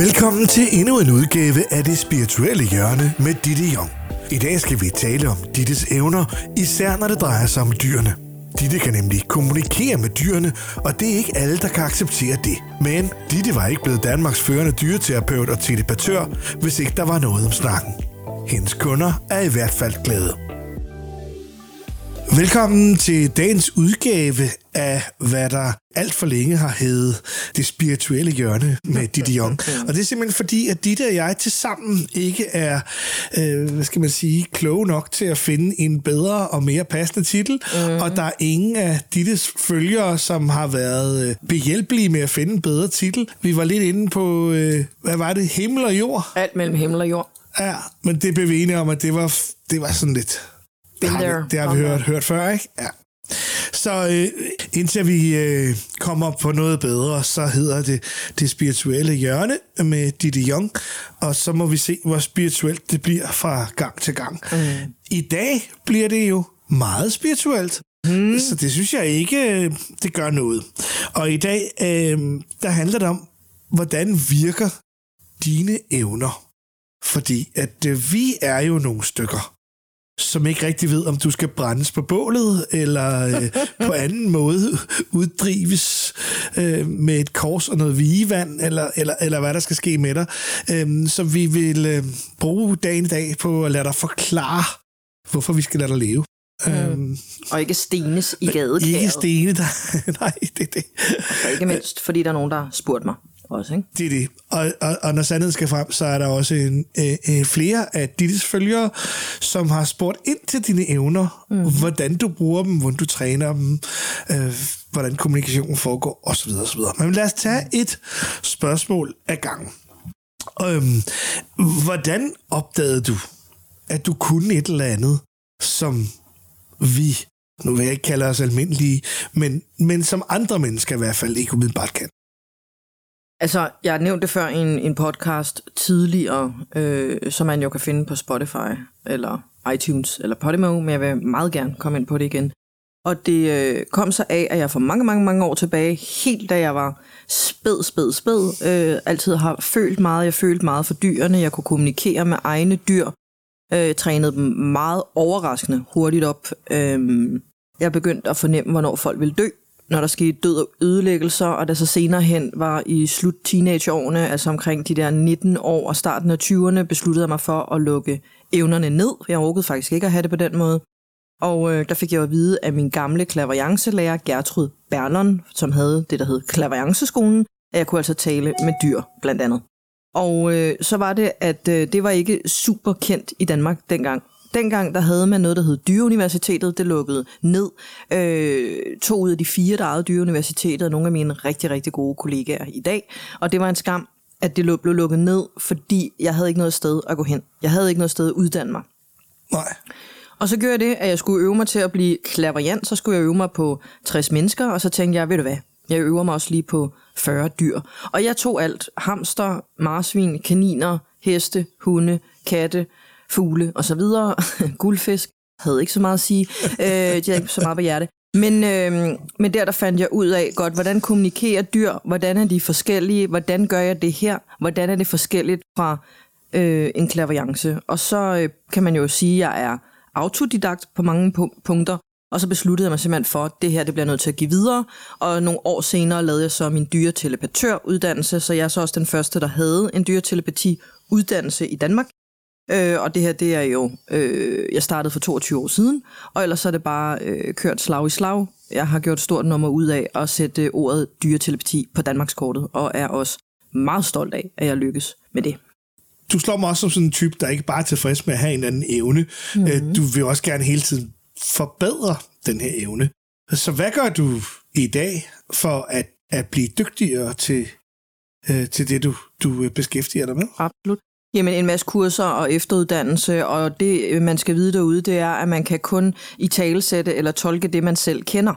Velkommen til endnu en udgave af det spirituelle hjørne med Ditte Jong. I dag skal vi tale om Dittes evner, især når det drejer sig om dyrene. Ditte kan nemlig kommunikere med dyrene, og det er ikke alle, der kan acceptere det. Men Ditte var ikke blevet Danmarks førende dyreterapeut og telepatør, hvis ikke der var noget om snakken. Hendes kunder er i hvert fald glade. Velkommen til dagens udgave af, hvad der alt for længe har heddet det spirituelle hjørne med Ditte Young. Og det er simpelthen fordi, at Ditte og jeg til sammen ikke er, øh, hvad skal man sige, kloge nok til at finde en bedre og mere passende titel. Mm. Og der er ingen af Dittes følgere, som har været øh, behjælpelige med at finde en bedre titel. Vi var lidt inde på, øh, hvad var det, himmel og jord? Alt mellem himmel og jord. Ja, men det blev vi enige om, at det var, det var sådan lidt det har, vi, det har vi hørt, hørt før, ikke? Ja. Så øh, indtil vi øh, kommer på noget bedre, så hedder det det spirituelle hjørne med Ditte Young, og så må vi se, hvor spirituelt det bliver fra gang til gang. Mm. I dag bliver det jo meget spirituelt, mm. så det synes jeg ikke, øh, det gør noget. Og i dag, øh, der handler det om, hvordan virker dine evner? Fordi at øh, vi er jo nogle stykker, som ikke rigtig ved, om du skal brændes på bålet, eller øh, på anden måde uddrives øh, med et kors og noget vigevand, eller, eller, eller hvad der skal ske med dig. Øh, så vi vil øh, bruge dagen i dag på at lade dig forklare, hvorfor vi skal lade dig leve. Mm. Øhm, Og ikke stenes i gadekæret. ikke stene dig. Nej, det er det. Og ikke mindst, fordi der er nogen, der har spurgt mig også, ikke? Det er det. Og, og, og når sandheden skal frem, så er der også en, øh, øh, flere af Dittes følgere, som har spurgt ind til dine evner, mm. hvordan du bruger dem, hvordan du træner dem, øh, hvordan kommunikationen foregår, osv. osv. Men lad os tage et spørgsmål ad gangen. Øhm, hvordan opdagede du, at du kunne et eller andet, som vi, nu vil jeg ikke kalde os almindelige, men, men som andre mennesker i hvert fald ikke umiddelbart kan? Altså, jeg nævnte det før i en, en podcast tidligere, øh, som man jo kan finde på Spotify, eller iTunes, eller Podimo, men jeg vil meget gerne komme ind på det igen. Og det øh, kom så af, at jeg for mange, mange, mange år tilbage, helt da jeg var spæd, spæd, spæd, øh, altid har følt meget. Jeg følte meget for dyrene. Jeg kunne kommunikere med egne dyr. Øh, trænede dem meget overraskende hurtigt op. Øh, jeg begyndte at fornemme, hvornår folk ville dø, når der skete død og ødelæggelser, og da så senere hen var i slut teenageårene, altså omkring de der 19 år og starten af 20'erne, besluttede jeg mig for at lukke evnerne ned. Jeg orkede faktisk ikke at have det på den måde. Og øh, der fik jeg at vide af min gamle klaverjancelærer Gertrud Berlon, som havde det, der hed klaverjanceskolen, at jeg kunne altså tale med dyr, blandt andet. Og øh, så var det, at øh, det var ikke super kendt i Danmark dengang. Dengang der havde man noget, der hed Dyreuniversitetet. Det lukkede ned. Øh, to ud af de fire, der ejede Dyreuniversitetet, er nogle af mine rigtig, rigtig gode kollegaer i dag. Og det var en skam, at det blev lukket ned, fordi jeg havde ikke noget sted at gå hen. Jeg havde ikke noget sted at uddanne mig. Nej. Og så gjorde jeg det, at jeg skulle øve mig til at blive klaverjant. Så skulle jeg øve mig på 60 mennesker, og så tænkte jeg, ved du hvad, jeg øver mig også lige på 40 dyr. Og jeg tog alt. Hamster, marsvin, kaniner, heste, hunde, katte, fugle og så videre. Guldfisk havde ikke så meget at sige. Øh, de havde ikke så meget på hjerte. Men, øh, men der, der fandt jeg ud af godt, hvordan kommunikerer dyr, hvordan er de forskellige, hvordan gør jeg det her, hvordan er det forskelligt fra øh, en klaverjance. Og så øh, kan man jo sige, at jeg er autodidakt på mange pu- punkter, og så besluttede jeg mig simpelthen for, at det her det bliver nødt til at give videre. Og nogle år senere lavede jeg så min dyretelepatør-uddannelse, så jeg er så også den første, der havde en dyretelepati-uddannelse i Danmark. Øh, og det her, det er jo, øh, jeg startede for 22 år siden, og ellers så er det bare øh, kørt slag i slag. Jeg har gjort stort nummer ud af at sætte øh, ordet dyretelepati på Danmarkskortet, og er også meget stolt af, at jeg lykkes med det. du slår mig også som sådan en type, der ikke bare er tilfreds med at have en anden evne. Mm-hmm. Du vil også gerne hele tiden forbedre den her evne. Så hvad gør du i dag for at, at blive dygtigere til, øh, til det, du, du beskæftiger dig med? Absolut. Jamen en masse kurser og efteruddannelse, og det øh, man skal vide derude, det er, at man kan kun i talesætte eller tolke det, man selv kender.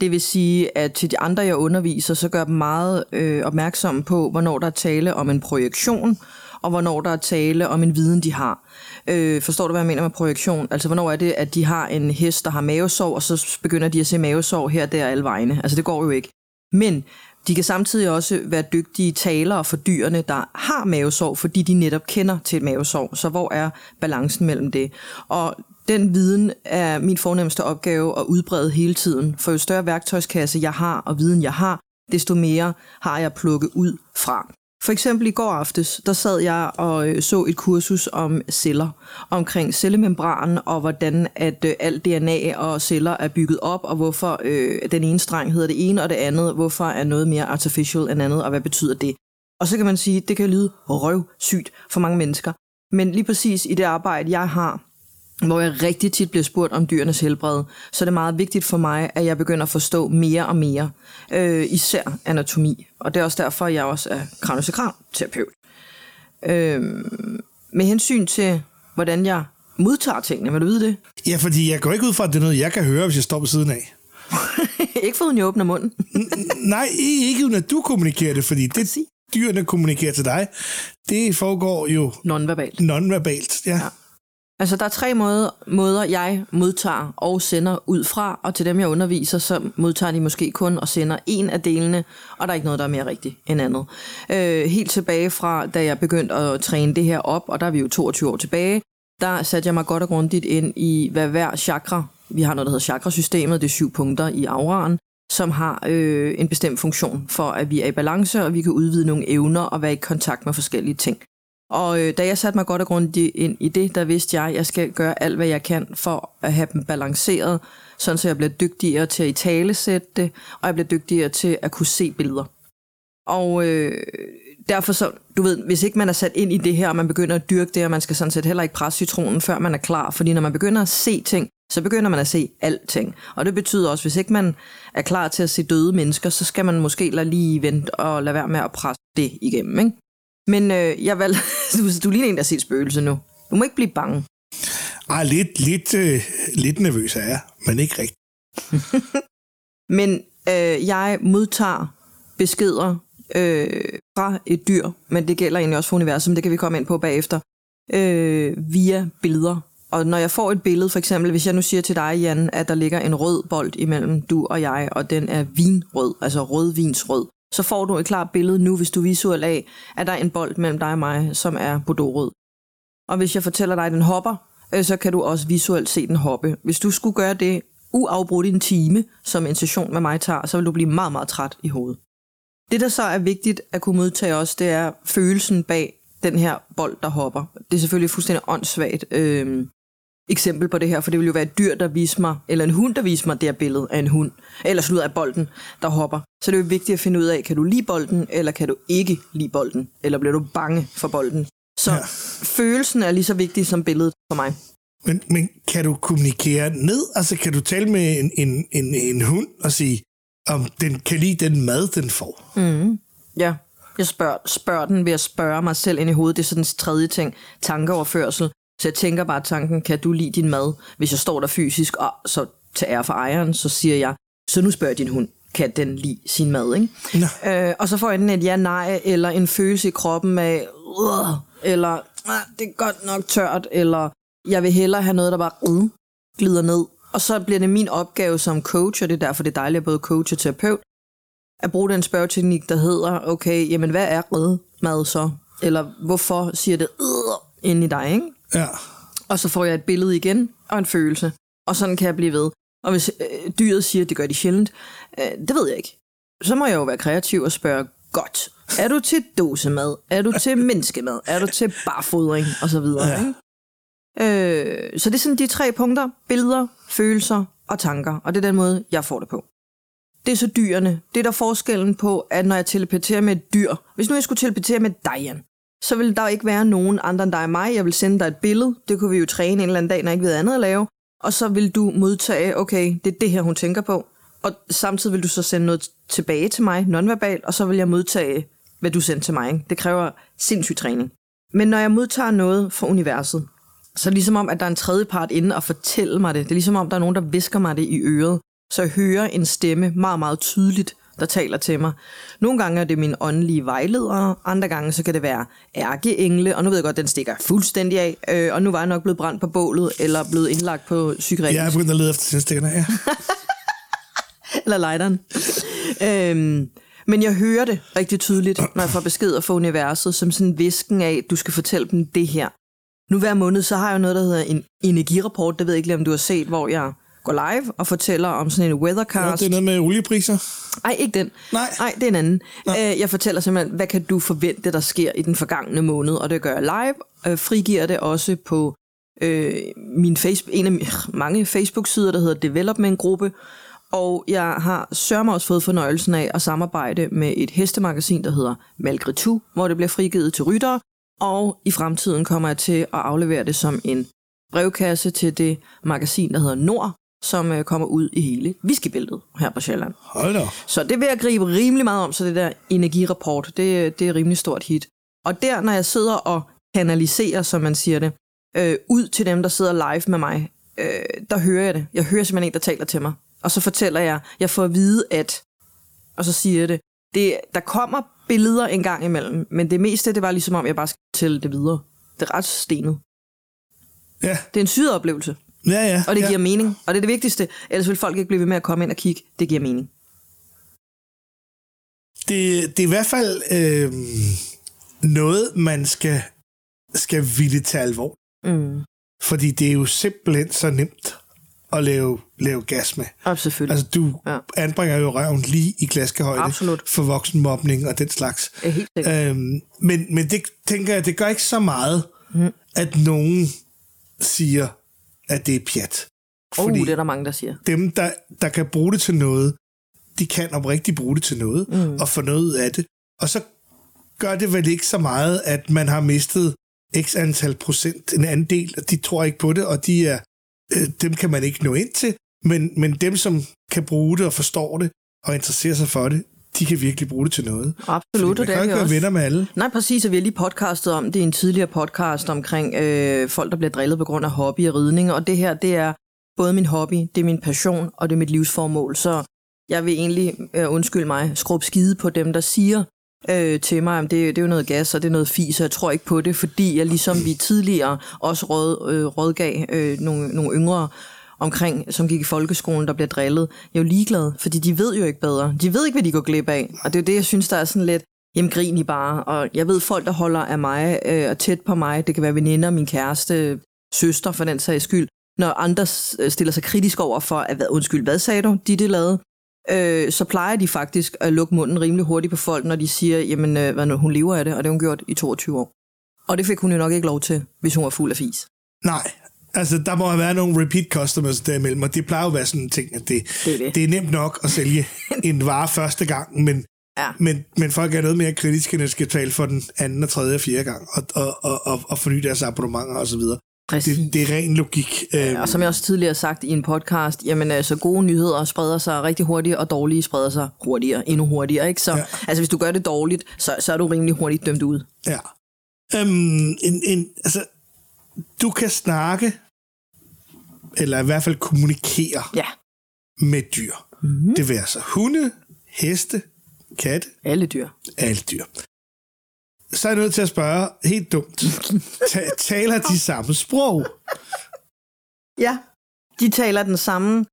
Det vil sige, at til de andre, jeg underviser, så gør dem meget øh, opmærksomme på, hvornår der er tale om en projektion, og hvornår der er tale om en viden, de har. Øh, forstår du, hvad jeg mener med projektion? Altså, hvornår er det, at de har en hest, der har mavesår, og så begynder de at se mavesår her, der alle vegne? Altså, det går jo ikke. Men de kan samtidig også være dygtige talere for dyrene, der har mavesår, fordi de netop kender til et mavesår. Så hvor er balancen mellem det? Og den viden er min fornemmeste opgave at udbrede hele tiden. For jo større værktøjskasse jeg har og viden jeg har, desto mere har jeg plukket ud fra. For eksempel i går aftes, der sad jeg og øh, så et kursus om celler, omkring cellemembranen og hvordan at øh, alt DNA og celler er bygget op, og hvorfor øh, den ene streng hedder det ene og det andet, hvorfor er noget mere artificial end andet, og hvad betyder det? Og så kan man sige, at det kan lyde røvsygt for mange mennesker. Men lige præcis i det arbejde, jeg har, hvor jeg rigtig tit bliver spurgt om dyrenes helbred, så er det meget vigtigt for mig, at jeg begynder at forstå mere og mere, øh, især anatomi. Og det er også derfor, jeg også er kraniosekran-terapeut. Øh, med hensyn til, hvordan jeg modtager tingene, vil du vide det? Ja, fordi jeg går ikke ud fra, at det er noget, jeg kan høre, hvis jeg står på siden af. ikke for uden jeg åbner munden. Nej, ikke uden at du kommunikerer det, fordi det dyrene kommunikerer til dig, det foregår jo... Nonverbalt. Nonverbalt, ja. ja. Altså, der er tre måder, måder, jeg modtager og sender ud fra, og til dem, jeg underviser, så modtager de måske kun og sender en af delene, og der er ikke noget, der er mere rigtigt end andet. Øh, helt tilbage fra, da jeg begyndte at træne det her op, og der er vi jo 22 år tilbage, der satte jeg mig godt og grundigt ind i, hvad hver chakra, vi har noget, der hedder chakrasystemet, det er syv punkter i auraen, som har øh, en bestemt funktion for, at vi er i balance, og vi kan udvide nogle evner og være i kontakt med forskellige ting. Og øh, da jeg satte mig godt og grundigt ind i det, der vidste jeg, at jeg skal gøre alt, hvad jeg kan for at have dem balanceret, sådan så jeg bliver dygtigere til at i tale sætte det, og jeg bliver dygtigere til at kunne se billeder. Og øh, derfor så, du ved, hvis ikke man er sat ind i det her, og man begynder at dyrke det, og man skal sådan set heller ikke presse citronen, før man er klar, fordi når man begynder at se ting, så begynder man at se alting. Og det betyder også, hvis ikke man er klar til at se døde mennesker, så skal man måske lade lige vente og lade være med at presse det igennem, ikke? Men øh, jeg valg, du, du ligner en, der set spøgelse nu. Du må ikke blive bange. Ej, lidt, lidt, øh, lidt nervøs er jeg, men ikke rigtigt. men øh, jeg modtager beskeder øh, fra et dyr, men det gælder egentlig også for universet, men det kan vi komme ind på bagefter, øh, via billeder. Og når jeg får et billede, for eksempel, hvis jeg nu siger til dig, Jan, at der ligger en rød bold imellem du og jeg, og den er vinrød, altså rødvinsrød, så får du et klart billede nu, hvis du visuelt af, at der er en bold mellem dig og mig, som er bordeauxrød. Og hvis jeg fortæller dig, at den hopper, øh, så kan du også visuelt se den hoppe. Hvis du skulle gøre det uafbrudt i en time, som en session med mig tager, så vil du blive meget, meget træt i hovedet. Det, der så er vigtigt at kunne modtage også, det er følelsen bag den her bold, der hopper. Det er selvfølgelig fuldstændig åndssvagt. Øh, eksempel på det her, for det vil jo være et dyr, der viser mig, eller en hund, der viser mig det her billede af en hund, eller slut af bolden, der hopper. Så det er jo vigtigt at finde ud af, kan du lide bolden, eller kan du ikke lide bolden, eller bliver du bange for bolden. Så ja. følelsen er lige så vigtig som billedet for mig. Men, men kan du kommunikere ned? Altså kan du tale med en, en, en, en hund og sige, om den kan lide den mad, den får? Mm. Ja, jeg spørger, spørger den ved at spørge mig selv ind i hovedet. Det er sådan en tredje ting, tankeoverførsel. Så jeg tænker bare tanken, kan du lide din mad? Hvis jeg står der fysisk, og så til ære for ejeren, så siger jeg, så nu spørger din hund, kan den lide sin mad, ikke? Øh, og så får jeg enten et ja, nej, eller en følelse i kroppen af, eller ah, det er godt nok tørt, eller jeg vil hellere have noget, der bare uh, glider ned. Og så bliver det min opgave som coach, og det er derfor, det er dejligt at både coach og terapeut, at bruge den spørgeteknik, der hedder, okay, jamen hvad er rød mad så? Eller hvorfor siger det uh, ind i dig, ikke? Ja. Og så får jeg et billede igen og en følelse. Og sådan kan jeg blive ved. Og hvis øh, dyret siger, at det gør de sjældent, øh, det ved jeg ikke. Så må jeg jo være kreativ og spørge, godt, er du til dosemad? Er du til menneskemad? Er du til barfodring? Og så videre. Ja. Ikke? Øh, så det er sådan de tre punkter. Billeder, følelser og tanker. Og det er den måde, jeg får det på. Det er så dyrene. Det er der forskellen på, at når jeg telepaterer med et dyr. Hvis nu jeg skulle telepatere med dig, Jan, så vil der ikke være nogen andre end dig og mig. Jeg vil sende dig et billede. Det kunne vi jo træne en eller anden dag, når jeg ikke ved andet at lave. Og så vil du modtage, okay, det er det her, hun tænker på. Og samtidig vil du så sende noget tilbage til mig, nonverbalt, og så vil jeg modtage, hvad du sendte til mig. Ikke? Det kræver sindssyg træning. Men når jeg modtager noget fra universet, så er det ligesom om, at der er en tredje part inde og fortælle mig det. Det er ligesom om, der er nogen, der visker mig det i øret. Så jeg hører en stemme meget, meget tydeligt, der taler til mig. Nogle gange er det min åndelige vejleder, andre gange så kan det være ærkeengle, og nu ved jeg godt, at den stikker fuldstændig af, øh, og nu var jeg nok blevet brændt på bålet, eller blevet indlagt på psykiatrisk. Jeg er begyndt at lede efter tændstikkerne, ja. eller lighteren. øhm, Men jeg hører det rigtig tydeligt, når jeg får beskeder fra universet, som sådan visken af, at du skal fortælle dem det her. Nu hver måned, så har jeg jo noget, der hedder en energirapport. Det ved jeg ikke, om du har set, hvor jeg går live og fortæller om sådan en Ja, weathercast. det er noget med oliepriser. Nej, ikke den. Nej. Nej, det er en anden. Øh, jeg fortæller simpelthen, hvad kan du forvente, der sker i den forgangne måned, og det gør jeg live. Øh, frigiver det også på øh, min Facebook, en af mine, mange Facebook-sider, der hedder Development-gruppe. Og jeg har sørme også fået fornøjelsen af at samarbejde med et hestemagasin, der hedder Malgritu, hvor det bliver frigivet til ryttere. Og i fremtiden kommer jeg til at aflevere det som en brevkasse til det magasin, der hedder Nord, som øh, kommer ud i hele whiskybæltet her på Sjælland. Hold da. Så det vil jeg gribe rimelig meget om, så det der energirapport, det, det er rimelig stort hit. Og der, når jeg sidder og kanaliserer, som man siger det, øh, ud til dem, der sidder live med mig, øh, der hører jeg det. Jeg hører simpelthen en, der taler til mig. Og så fortæller jeg, jeg får at vide, at, og så siger jeg det, det der kommer billeder en gang imellem, men det meste, det var ligesom om, jeg bare skal tælle det videre. Det er ret stenet. Ja, Det er en syret oplevelse, ja, ja. og det ja. giver mening. Og det er det vigtigste, ellers vil folk ikke blive ved med at komme ind og kigge. Det giver mening. det, det er i hvert fald øh, noget, man skal, skal ville tage alvor. Mm. Fordi det er jo simpelthen så nemt at lave, lave gas med. Selvfølgelig. Altså, du Ja. anbringer jo røven lige i klaskehøjde Absolut. for voksenmobning og den slags. Ja, helt sikkert. Øhm, men, men det tænker jeg, det gør ikke så meget, mm. at nogen siger, at det er pjat. Uh, det er der mange, der siger. dem, der, der kan bruge det til noget, de kan oprigtigt bruge det til noget, mm. og få noget ud af det. Og så gør det vel ikke så meget, at man har mistet x antal procent, en anden del, og de tror ikke på det, og de er, øh, dem kan man ikke nå ind til. Men, men dem, som kan bruge det og forstår det, og interesserer sig for det, de kan virkelig bruge det til noget. Absolut, og det kan ikke være venner med alle. Nej, præcis, og vi har lige podcastet om det i en tidligere podcast omkring øh, folk, der bliver drillet på grund af hobby og ridning, og det her, det er både min hobby, det er min passion, og det er mit livsformål, så jeg vil egentlig, øh, undskyld mig, skrub skide på dem, der siger øh, til mig, at det, det er jo noget gas, og det er noget fis, og jeg tror ikke på det, fordi jeg ligesom vi tidligere også råd, øh, rådgav øh, nogle, nogle yngre omkring, som gik i folkeskolen, der bliver drillet. Jeg er jo ligeglad, fordi de ved jo ikke bedre. De ved ikke, hvad de går glip af. Og det er jo det, jeg synes, der er sådan lidt, jamen grin I bare. Og jeg ved, folk, der holder af mig øh, og tæt på mig, det kan være veninder, min kæreste, søster for den sags skyld, når andre øh, stiller sig kritisk over for, at, hvad, undskyld, hvad sagde du, de det lavede, øh, så plejer de faktisk at lukke munden rimelig hurtigt på folk, når de siger, jamen øh, hvad, nu, hun lever af det, og det har hun gjort i 22 år. Og det fik hun jo nok ikke lov til, hvis hun var fuld af fis. Nej, altså der må have været nogle repeat customers derimellem, og det plejer jo at være sådan en ting, at det, Det er det. det er nemt nok at sælge en vare første gang, men, Ja. men, men folk er noget mere kritiske, når de skal tale for den anden og tredje og fjerde gang, og, og, og, og, og forny deres abonnementer osv. Præcis. Det, det er ren logik. Øhm, Og som jeg også tidligere har sagt i en podcast, jamen altså gode nyheder spreder sig rigtig hurtigt, og dårlige spreder sig hurtigere, endnu hurtigere. Ikke? Så ja. Ja. altså, hvis du gør det dårligt, så, så er du rimelig hurtigt dømt ud. Ja. Øhm, en, en, altså, du kan snakke, eller i hvert fald kommunikere Ja, med dyr. Mm-hmm. Det vil altså hunde, heste, katte, alle dyr. alle dyr. Så er jeg nødt til at spørge, helt dumt, ta- taler de samme sprog? Ja. De taler den samme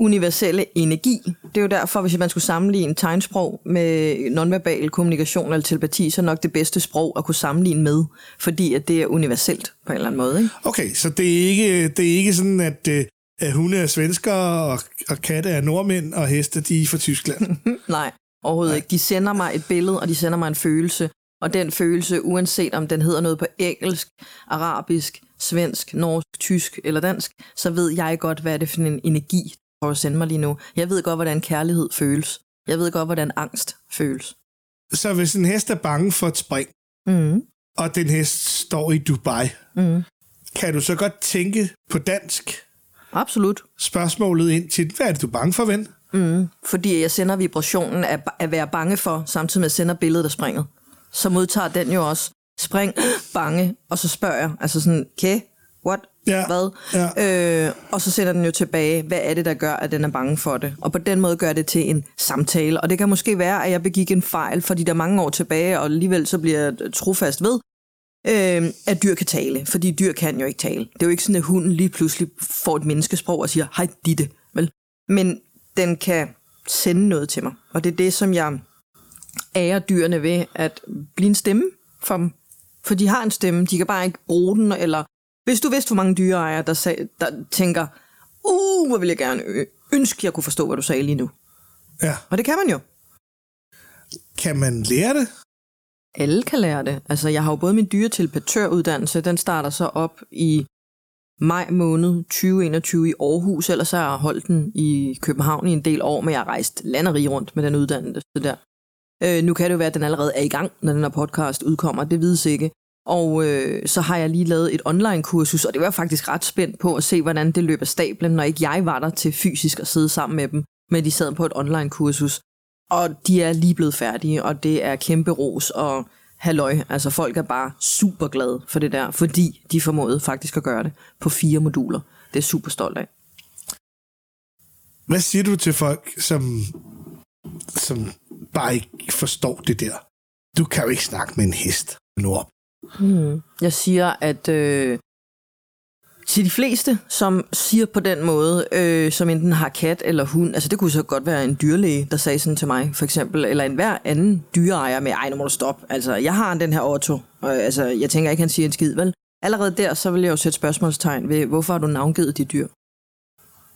universelle energi. Det er jo derfor, hvis man skulle sammenligne tegnsprog med nonverbal kommunikation eller telepati, så er nok det bedste sprog at kunne sammenligne med, fordi at det er universelt på en eller anden måde. Ikke? Okay, så det er ikke, det er ikke sådan, at, øh, at hunde er svenskere, og, og katte er nordmænd, og heste de er fra Tyskland. Nej, overhovedet Nej. ikke. De sender mig et billede, og de sender mig en følelse. Og den følelse, uanset om den hedder noget på engelsk, arabisk, svensk, norsk, tysk eller dansk, så ved jeg godt, hvad er det for en energi, prøver at sende mig lige nu. Jeg ved godt, hvordan kærlighed føles. Jeg ved godt, hvordan angst føles. Så hvis en hest er bange for et spring, Mm. og den hest står i Dubai, Mm. kan du så godt tænke på dansk Absolut. spørgsmålet ind til, hvad er det, du er bange for, ven? Mm. Fordi jeg sender vibrationen af at være bange for, samtidig med at jeg sender billedet af springet. Så modtager den jo også spring, bange, og så spørger jeg, altså sådan, okay, what, Ja, hvad? ja. Øh, og så sender den jo tilbage, hvad er det, der gør, at den er bange for det? Og på den måde gør det til en samtale. Og det kan måske være, at jeg begik en fejl, fordi der er mange år tilbage, og alligevel så bliver jeg trofast ved, øh, at dyr kan tale. Fordi dyr kan jo ikke tale. Det er jo ikke sådan, at hunden lige pludselig får et menneskesprog og siger, hej ditte, vel? Men den kan sende noget til mig. Og det er det, som jeg ærer dyrene ved at blive en stemme for dem. For de har en stemme, de kan bare ikke bruge den, eller hvis du vidste, hvor mange dyreejere, der, sag, der tænker, uh, hvor vil jeg gerne ønske, jeg kunne forstå, hvad du sagde lige nu. Ja. Og det kan man jo. Kan man lære det? Alle kan lære det. Altså, jeg har jo både min dyretelepatøruddannelse, den starter så op i maj måned 2021 i Aarhus, ellers har jeg holdt den i København i en del år, men jeg har rejst land og rige rundt med den uddannelse der. Øh, nu kan det jo være, at den allerede er i gang, når den her podcast udkommer, det vides ikke. Og øh, så har jeg lige lavet et online-kursus, og det var jeg faktisk ret spændt på at se, hvordan det løber stablen, når ikke jeg var der til fysisk at sidde sammen med dem, men de sad på et online-kursus. Og de er lige blevet færdige, og det er kæmpe ros, og halløj, altså folk er bare super glade for det der, fordi de formåede faktisk at gøre det på fire moduler. Det er super stolt af. Hvad siger du til folk, som, som bare ikke forstår det der? Du kan jo ikke snakke med en hest nu op. Hmm. Jeg siger, at øh, til de fleste, som siger på den måde, øh, som enten har kat eller hund, altså det kunne så godt være en dyrlæge, der sagde sådan til mig, for eksempel, eller en hver anden dyreejer med, ej, nu må du stoppe, altså jeg har den her Otto, og, altså jeg tænker ikke, han siger en skid, vel? Allerede der, så vil jeg jo sætte spørgsmålstegn ved, hvorfor har du navngivet de dyr?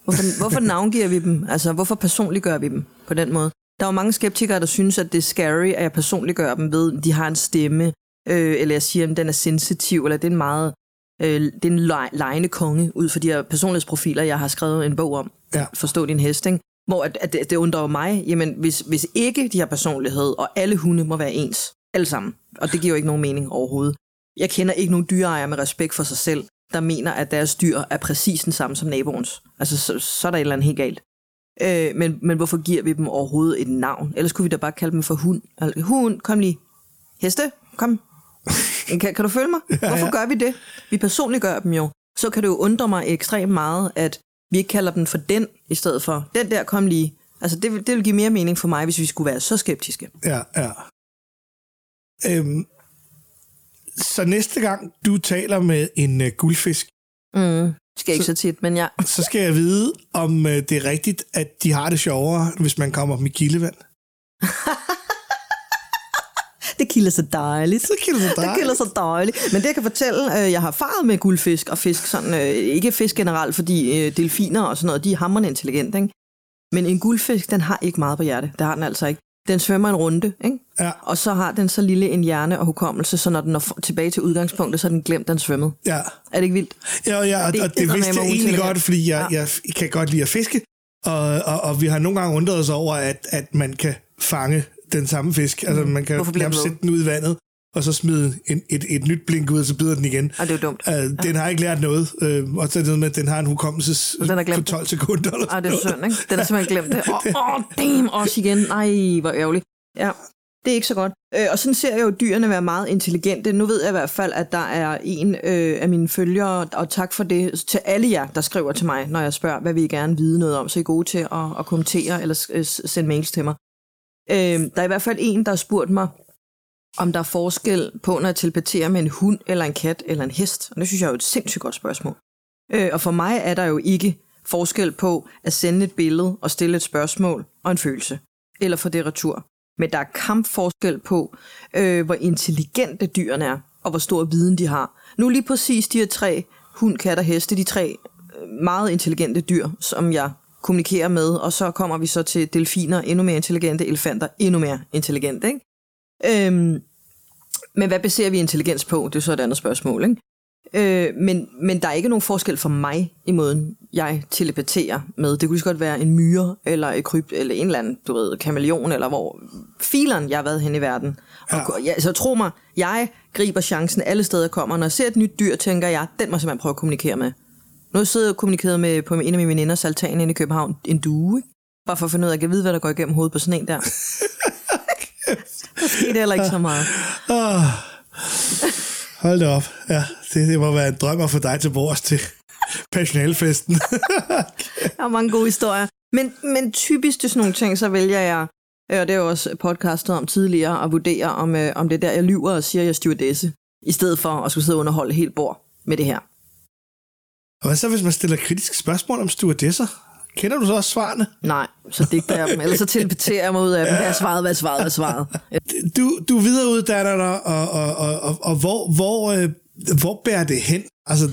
Hvorfor, hvorfor navngiver vi dem? Altså, hvorfor personliggør vi dem på den måde? Der er jo mange skeptikere, der synes, at det er scary, at jeg personliggør dem ved, at de har en stemme, øh, eller jeg siger, at den er sensitiv, eller det er en meget øh, det er en lejende konge, ud fra de her personlighedsprofiler, jeg har skrevet en bog om. Ja. Forstå din hest, ikke? Hvor at, at det, det undrer mig, jamen hvis, hvis ikke de har personlighed, og alle hunde må være ens, alle sammen, og det giver jo ikke nogen mening overhovedet. Jeg kender ikke nogen dyreejere med respekt for sig selv, der mener, at deres dyr er præcis den samme som naboens. Altså, så, så er der et eller andet helt galt. Øh, men, men hvorfor giver vi dem overhovedet et navn? Ellers kunne vi da bare kalde dem for hund. Altså, hund, kom lige. Heste, kom. Kan, kan du følge mig? Hvorfor gør vi det? Vi personligt gør dem jo. Så kan det jo undre mig ekstremt meget, at vi ikke kalder den for den, i stedet for den der, kom lige. Altså, det, vil, det vil give mere mening for mig, hvis vi skulle være så skeptiske. Ja, ja. Øhm, så næste gang, du taler med en uh, guldfisk, mm, skal ikke så, så tit, men ja. så skal jeg vide, om uh, det er rigtigt, at de har det sjovere, hvis man kommer med kildevand. det kilder så dejligt. Det kilder så dejligt. Det kilder så dejligt. Men det jeg kan fortælle, øh, jeg har faret med guldfisk og fisk, sådan, øh, ikke fisk generelt, fordi øh, delfiner og sådan noget, de er hammerende intelligente, ikke? Men en guldfisk, den har ikke meget på hjerte. Det har den altså ikke. Den svømmer en runde, ikke? Ja. og så har den så lille en hjerne og hukommelse, så når den når tilbage til udgangspunktet, så har den glemt, den svømmede. Ja. Er det ikke vildt? Ja, ja og det, og det vidste jeg egentlig godt, fordi jeg, ja. jeg kan godt lide at fiske, og, og, og vi har nogle gange undret os over, at, at man kan fange den samme fisk. Altså, man kan nærmest sætte den ud i vandet, og så smide en, et, et nyt blink ud, og så bider den igen. Og det er dumt. Uh, den ja. har ikke lært noget, uh, og så er det noget med, at den har en hukommelse på 12 sekunder. Eller ah, det er synd, ikke? Den har simpelthen glemt det. Åh, oh, oh, damn, også igen. Nej, hvor ærgerligt. Ja, det er ikke så godt. Øh, og sådan ser jeg jo dyrene være meget intelligente. Nu ved jeg i hvert fald, at der er en øh, af mine følgere, og tak for det til alle jer, der skriver til mig, når jeg spørger, hvad vil I gerne vide noget om, så I er gode til at, at kommentere eller øh, sende mails til mig. Øh, der er i hvert fald en, der har spurgt mig, om der er forskel på, når jeg telepaterer med en hund, eller en kat, eller en hest. Og det synes jeg er jo et sindssygt godt spørgsmål. Øh, og for mig er der jo ikke forskel på at sende et billede og stille et spørgsmål og en følelse, eller få det retur. Men der er kampforskel på, øh, hvor intelligente dyrene er, og hvor stor viden de har. Nu lige præcis de her tre, hund, kat og heste, de tre øh, meget intelligente dyr, som jeg kommunikerer med, og så kommer vi så til delfiner, endnu mere intelligente, elefanter, endnu mere intelligente. Ikke? Øhm, men hvad baserer vi intelligens på? Det er så et andet spørgsmål. Ikke? Øh, men, men der er ikke nogen forskel for mig i måden, jeg telepaterer med. Det kunne godt være en myre, eller et kryb, eller en eller anden, du ved, kameleon, eller hvor fileren, jeg har været hen i verden. Og, ja, så tro mig, jeg griber chancen alle steder, kommer. Når jeg ser et nyt dyr, tænker jeg, den må jeg simpelthen prøve at kommunikere med. Nu har jeg og kommunikeret med på en af mine veninders altan inde i København en due, ikke? Bare for at finde ud af, at jeg kan vide, hvad der går igennem hovedet på sådan en der. der skete heller ikke så meget. Oh. Hold da op. Ja, det, det må være en drøm at få dig til bords til personalfesten. der er mange gode historier. Men, men typisk til sådan nogle ting, så vælger jeg, øh, og det er jo også podcastet om tidligere, at vurdere, om, øh, om det er der, jeg lyver og siger, at jeg er stewardesse, i stedet for at skulle sidde og underholde helt bord med det her. Og hvad så, hvis man stiller kritiske spørgsmål om stewardesser? Kender du så også svarene? Nej, så digter jeg dem. Ellers så teleporterer jeg mig ud af dem. Hvad er svaret, hvad er svaret, hvad er svaret? Du, du videreuddanner dig, og, og, og, og, og hvor, hvor, øh, hvor bærer det hen? Altså,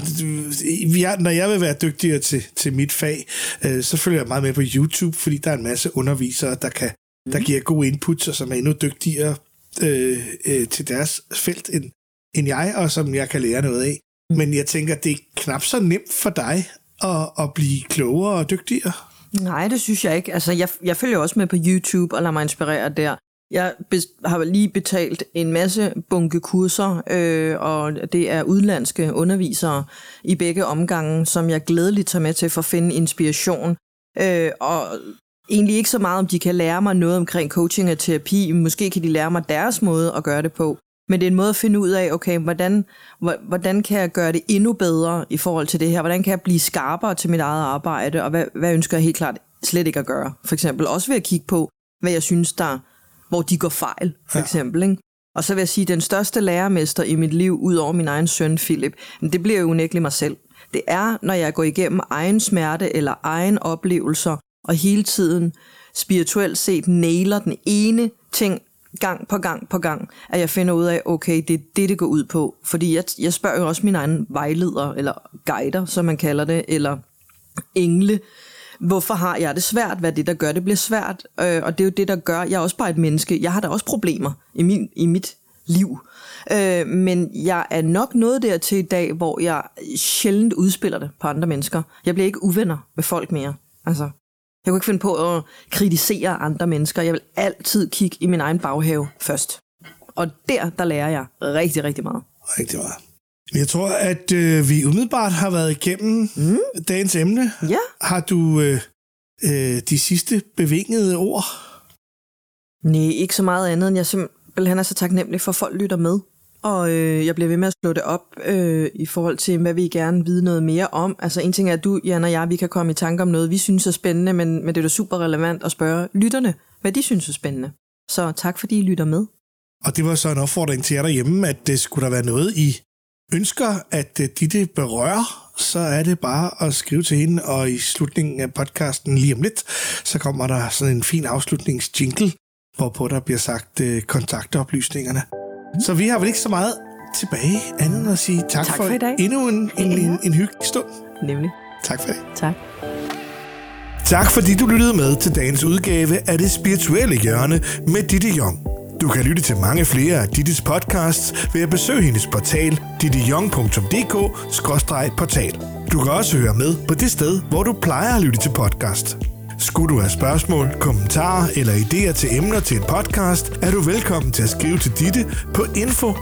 jeg, når jeg vil være dygtigere til, til mit fag, øh, så følger jeg meget med på YouTube, fordi der er en masse undervisere, der, kan, der giver gode inputs, og som er endnu dygtigere øh, øh, til deres felt end, end jeg, og som jeg kan lære noget af. Mm. Men jeg tænker, det er knap så nemt for dig at, at blive klogere og dygtigere. Nej, det synes jeg ikke. Altså, jeg, jeg følger også med på YouTube og lader mig inspirere der. Jeg har lige betalt en masse bunke kurser, øh, og det er udlandske undervisere i begge omgange, som jeg glædeligt tager med til for at finde inspiration. Øh, og egentlig ikke så meget, om de kan lære mig noget omkring coaching og terapi. Måske kan de lære mig deres måde at gøre det på. Men det er en måde at finde ud af, okay, hvordan, hvordan kan jeg gøre det endnu bedre i forhold til det her? Hvordan kan jeg blive skarpere til mit eget arbejde? Og hvad, hvad ønsker jeg helt klart slet ikke at gøre? For eksempel også ved at kigge på, hvad jeg synes, der, hvor de går fejl, for ja. eksempel. Ikke? Og så vil jeg sige, at den største lærermester i mit liv, ud over min egen søn Philip, det bliver jo unægteligt mig selv. Det er, når jeg går igennem egen smerte eller egen oplevelser, og hele tiden spirituelt set nailer den ene ting gang på gang på gang, at jeg finder ud af, okay, det er det, det går ud på. Fordi jeg, jeg spørger jo også min egen vejleder, eller guider, som man kalder det, eller engle, hvorfor har jeg det svært? Hvad er det, der gør, det bliver svært? Øh, og det er jo det, der gør, jeg er også bare et menneske. Jeg har da også problemer i, min, i mit liv. Øh, men jeg er nok nået dertil i dag, hvor jeg sjældent udspiller det på andre mennesker. Jeg bliver ikke uvenner med folk mere. Altså, jeg kunne ikke finde på at kritisere andre mennesker. Jeg vil altid kigge i min egen baghave først. Og der, der lærer jeg rigtig, rigtig meget. Rigtig meget. Jeg tror, at øh, vi umiddelbart har været igennem mm. dagens emne. Ja. Har du øh, øh, de sidste bevingede ord? Nej, ikke så meget andet, end jeg simpelthen er så taknemmelig for, at folk lytter med. Og øh, jeg bliver ved med at slå det op øh, i forhold til, hvad vi gerne vil vide noget mere om. Altså en ting er, at du, Jan og jeg, vi kan komme i tanke om noget, vi synes er spændende, men, men det er da super relevant at spørge lytterne, hvad de synes er spændende. Så tak fordi I lytter med. Og det var så en opfordring til jer derhjemme, at det skulle der være noget, I ønsker, at øh, de det berører, så er det bare at skrive til hende, og i slutningen af podcasten lige om lidt, så kommer der sådan en fin afslutningsjingle, hvorpå der bliver sagt øh, kontaktoplysningerne. Så vi har vel ikke så meget tilbage, andet end at sige tak, Tak for, for i dag. endnu en, en, en, en hyggelig stund. Nemlig. Tak for det. Tak. Tak fordi du lyttede med til dagens udgave af Det Spirituelle Hjørne med Ditte Jong. Du kan lytte til mange flere af Dittes podcasts ved at besøge hendes portal dittejong.dk-portal. Du kan også høre med på det sted, hvor du plejer at lytte til podcast. Skulle du have spørgsmål, kommentarer eller idéer til emner til en podcast, er du velkommen til at skrive til Ditte på info